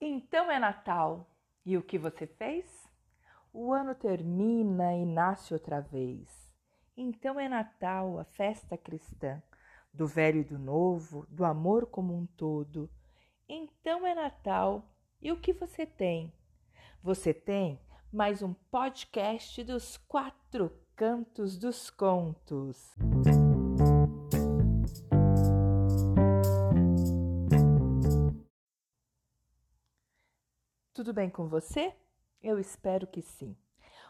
Então é Natal. E o que você fez? O ano termina e nasce outra vez. Então é Natal, a festa cristã, do velho e do novo, do amor como um todo. Então é Natal. E o que você tem? Você tem mais um podcast dos quatro cantos dos contos. Tudo bem com você? Eu espero que sim.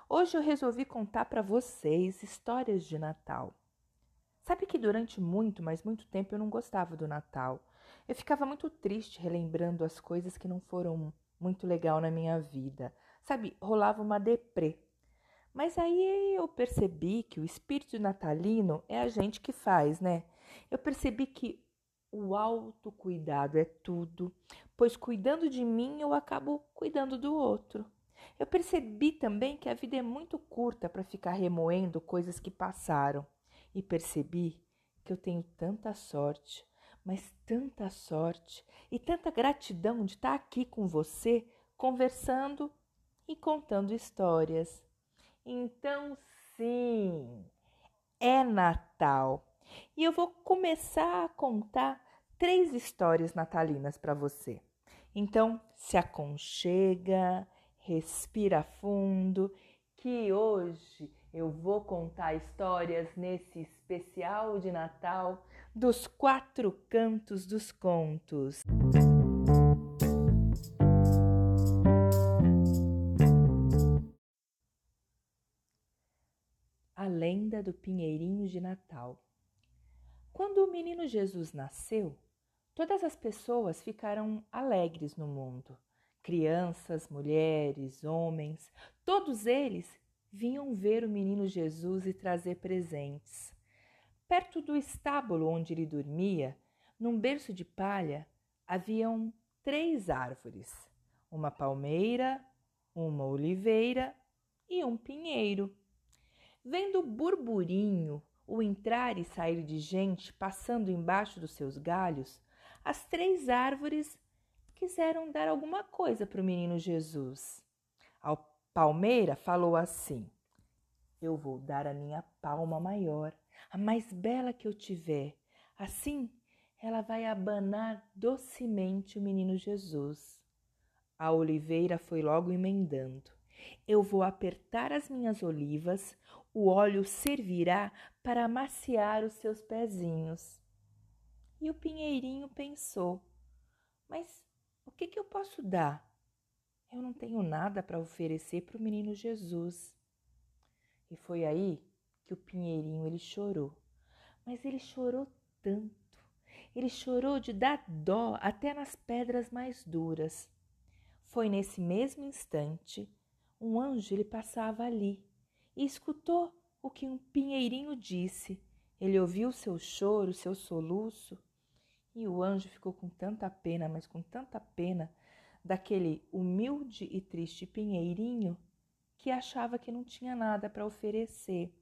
Hoje eu resolvi contar para vocês histórias de Natal. Sabe que durante muito, mas muito tempo eu não gostava do Natal. Eu ficava muito triste relembrando as coisas que não foram muito legal na minha vida. Sabe, rolava uma deprê. Mas aí eu percebi que o espírito natalino é a gente que faz, né? Eu percebi que o autocuidado é tudo, pois cuidando de mim eu acabo cuidando do outro. Eu percebi também que a vida é muito curta para ficar remoendo coisas que passaram e percebi que eu tenho tanta sorte, mas tanta sorte e tanta gratidão de estar aqui com você, conversando e contando histórias. Então, sim, é Natal e eu vou começar a contar três histórias natalinas para você. Então, se aconchega, respira fundo, que hoje eu vou contar histórias nesse especial de Natal dos quatro cantos dos contos. A lenda do Pinheirinho de Natal. Quando o menino Jesus nasceu, todas as pessoas ficaram alegres no mundo. Crianças, mulheres, homens, todos eles vinham ver o menino Jesus e trazer presentes. Perto do estábulo onde ele dormia, num berço de palha, haviam três árvores: uma palmeira, uma oliveira e um pinheiro. Vendo o burburinho, o entrar e sair de gente passando embaixo dos seus galhos, as três árvores quiseram dar alguma coisa para o menino Jesus. A palmeira falou assim: Eu vou dar a minha palma maior, a mais bela que eu tiver. Assim ela vai abanar docemente o menino Jesus. A oliveira foi logo emendando. Eu vou apertar as minhas olivas, o óleo servirá para amaciar os seus pezinhos. E o pinheirinho pensou: Mas o que, que eu posso dar? Eu não tenho nada para oferecer para o menino Jesus. E foi aí que o pinheirinho ele chorou. Mas ele chorou tanto. Ele chorou de dar dó até nas pedras mais duras. Foi nesse mesmo instante um anjo ele passava ali e escutou o que um pinheirinho disse. Ele ouviu seu choro, seu soluço, e o anjo ficou com tanta pena, mas com tanta pena, daquele humilde e triste pinheirinho que achava que não tinha nada para oferecer.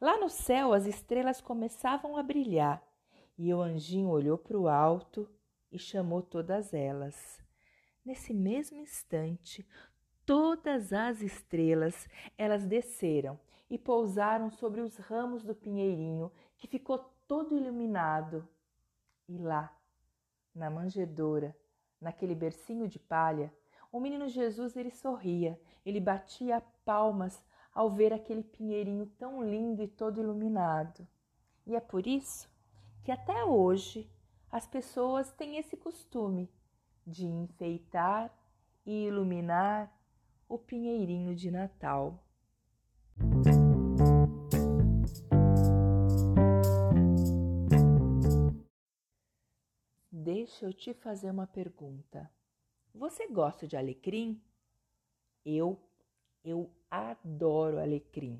Lá no céu as estrelas começavam a brilhar e o anjinho olhou para o alto e chamou todas elas. Nesse mesmo instante, todas as estrelas, elas desceram e pousaram sobre os ramos do pinheirinho, que ficou todo iluminado. E lá, na manjedoura, naquele bercinho de palha, o menino Jesus ele sorria, ele batia palmas ao ver aquele pinheirinho tão lindo e todo iluminado. E é por isso que até hoje as pessoas têm esse costume de enfeitar e iluminar o pinheirinho de Natal. Deixa eu te fazer uma pergunta. Você gosta de alecrim? Eu, eu adoro alecrim.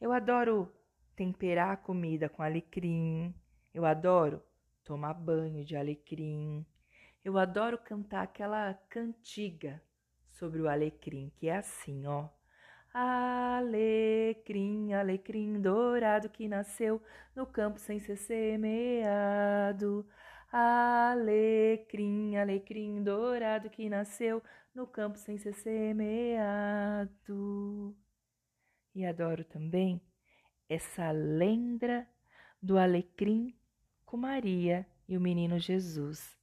Eu adoro temperar a comida com alecrim. Eu adoro tomar banho de alecrim. Eu adoro cantar aquela cantiga sobre o alecrim, que é assim, ó. Alecrim, alecrim dourado que nasceu no campo sem ser semeado. Alecrim alecrim, dourado que nasceu no campo sem ser semeado. E adoro também essa lenda do alecrim com Maria e o menino Jesus.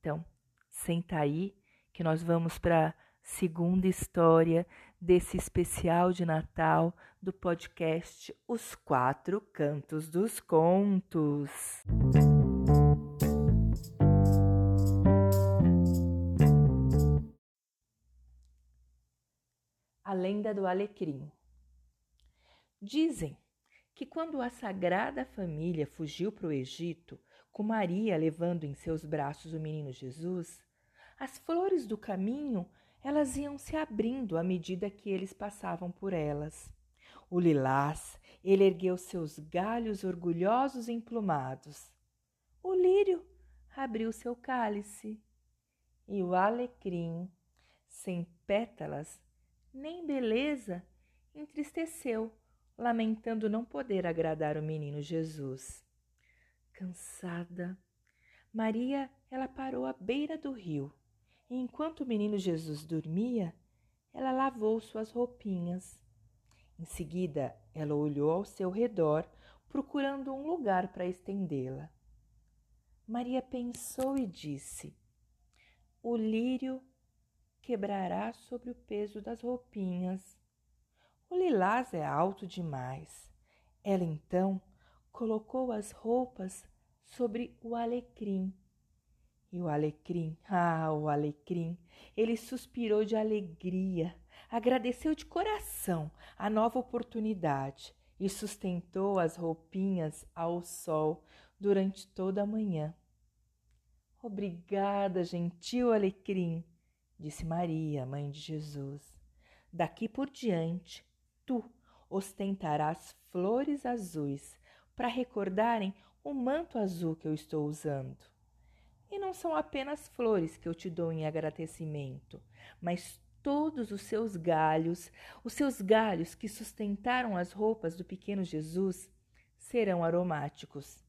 Então, senta aí que nós vamos para segunda história desse especial de Natal do podcast Os Quatro Cantos dos Contos. A lenda do alecrim. Dizem que quando a Sagrada Família fugiu para o Egito, com Maria levando em seus braços o menino Jesus, as flores do caminho elas iam se abrindo à medida que eles passavam por elas. O lilás, ele ergueu seus galhos orgulhosos e emplumados. O lírio abriu seu cálice. E o alecrim, sem pétalas, nem beleza, entristeceu, lamentando não poder agradar o menino Jesus. Cansada, Maria, ela parou à beira do rio, e enquanto o menino Jesus dormia, ela lavou suas roupinhas. Em seguida, ela olhou ao seu redor, procurando um lugar para estendê-la. Maria pensou e disse: O lírio quebrará sobre o peso das roupinhas. O lilás é alto demais. Ela então colocou as roupas sobre o alecrim. E o alecrim, ah, o alecrim, ele suspirou de alegria, agradeceu de coração a nova oportunidade e sustentou as roupinhas ao sol durante toda a manhã. Obrigada, gentil alecrim, disse Maria, mãe de Jesus. Daqui por diante, tu ostentarás flores azuis para recordarem o manto azul que eu estou usando. E não são apenas flores que eu te dou em agradecimento, mas todos os seus galhos, os seus galhos que sustentaram as roupas do pequeno Jesus, serão aromáticos.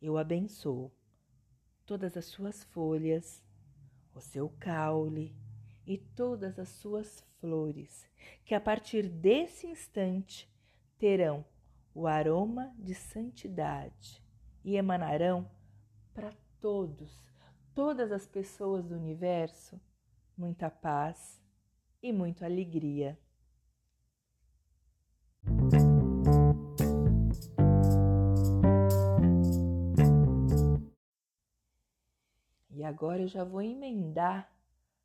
Eu abençoo todas as suas folhas, o seu caule e todas as suas flores, que a partir desse instante terão o aroma de santidade e emanarão para todos, todas as pessoas do universo, muita paz e muita alegria. E agora eu já vou emendar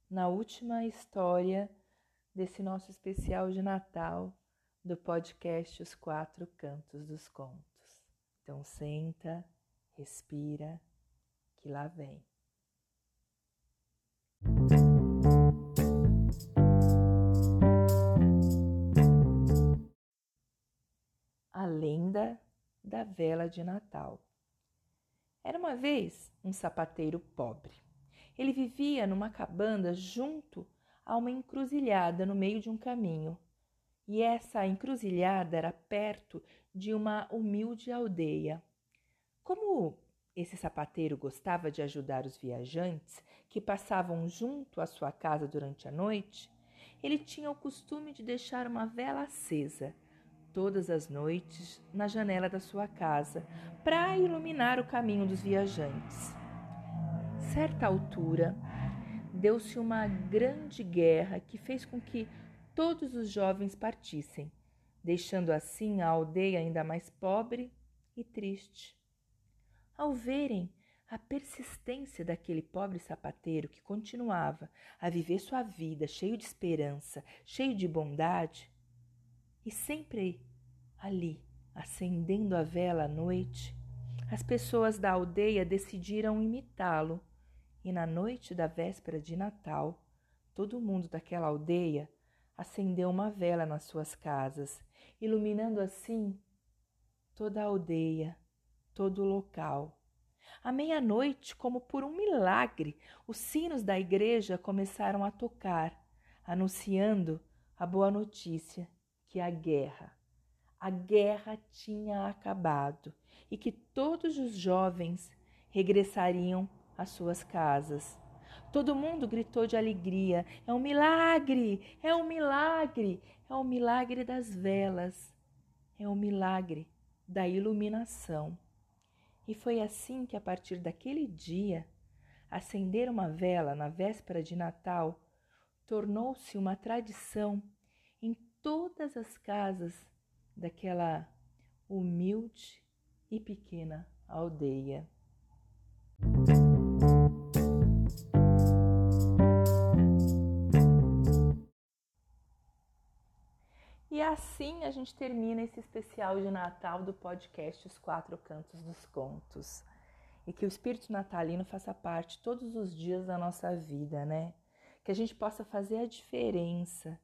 na última história desse nosso especial de Natal do podcast Os Quatro Cantos dos Contos. Então senta, respira, que lá vem. A lenda da vela de Natal. Era uma vez um sapateiro pobre ele vivia numa cabana junto a uma encruzilhada no meio de um caminho. E essa encruzilhada era perto de uma humilde aldeia. Como esse sapateiro gostava de ajudar os viajantes que passavam junto à sua casa durante a noite, ele tinha o costume de deixar uma vela acesa todas as noites na janela da sua casa para iluminar o caminho dos viajantes certa altura, deu-se uma grande guerra que fez com que todos os jovens partissem, deixando assim a aldeia ainda mais pobre e triste. Ao verem a persistência daquele pobre sapateiro que continuava a viver sua vida cheio de esperança, cheio de bondade, e sempre ali, acendendo a vela à noite, as pessoas da aldeia decidiram imitá-lo e na noite da véspera de Natal, todo mundo daquela aldeia acendeu uma vela nas suas casas, iluminando assim toda a aldeia, todo o local. À meia-noite, como por um milagre, os sinos da igreja começaram a tocar, anunciando a boa notícia que a guerra, a guerra tinha acabado e que todos os jovens regressariam as suas casas. Todo mundo gritou de alegria: é um milagre! É um milagre! É o um milagre das velas! É o um milagre da iluminação. E foi assim que, a partir daquele dia, acender uma vela na véspera de Natal tornou-se uma tradição todas as casas daquela humilde e pequena aldeia. E assim a gente termina esse especial de Natal do podcast Os Quatro Cantos dos Contos. E que o espírito natalino faça parte todos os dias da nossa vida, né? Que a gente possa fazer a diferença,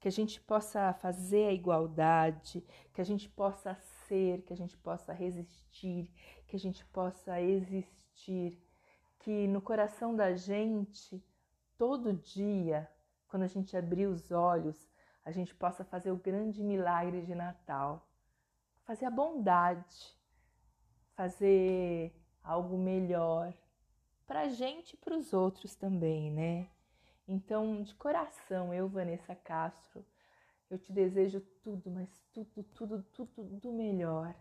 que a gente possa fazer a igualdade, que a gente possa ser, que a gente possa resistir, que a gente possa existir, que no coração da gente, todo dia, quando a gente abrir os olhos, a gente possa fazer o grande milagre de Natal, fazer a bondade, fazer algo melhor para a gente e para os outros também, né? Então, de coração, eu, Vanessa Castro, eu te desejo tudo, mas tudo, tudo, tudo do melhor.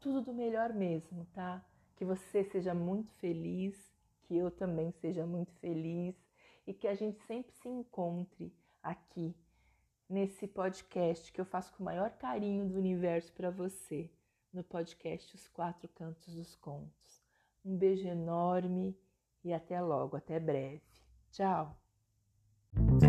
Tudo do melhor mesmo, tá? Que você seja muito feliz, que eu também seja muito feliz e que a gente sempre se encontre aqui nesse podcast que eu faço com o maior carinho do universo para você, no podcast Os Quatro Cantos dos Contos. Um beijo enorme e até logo, até breve. Tchau! Yeah.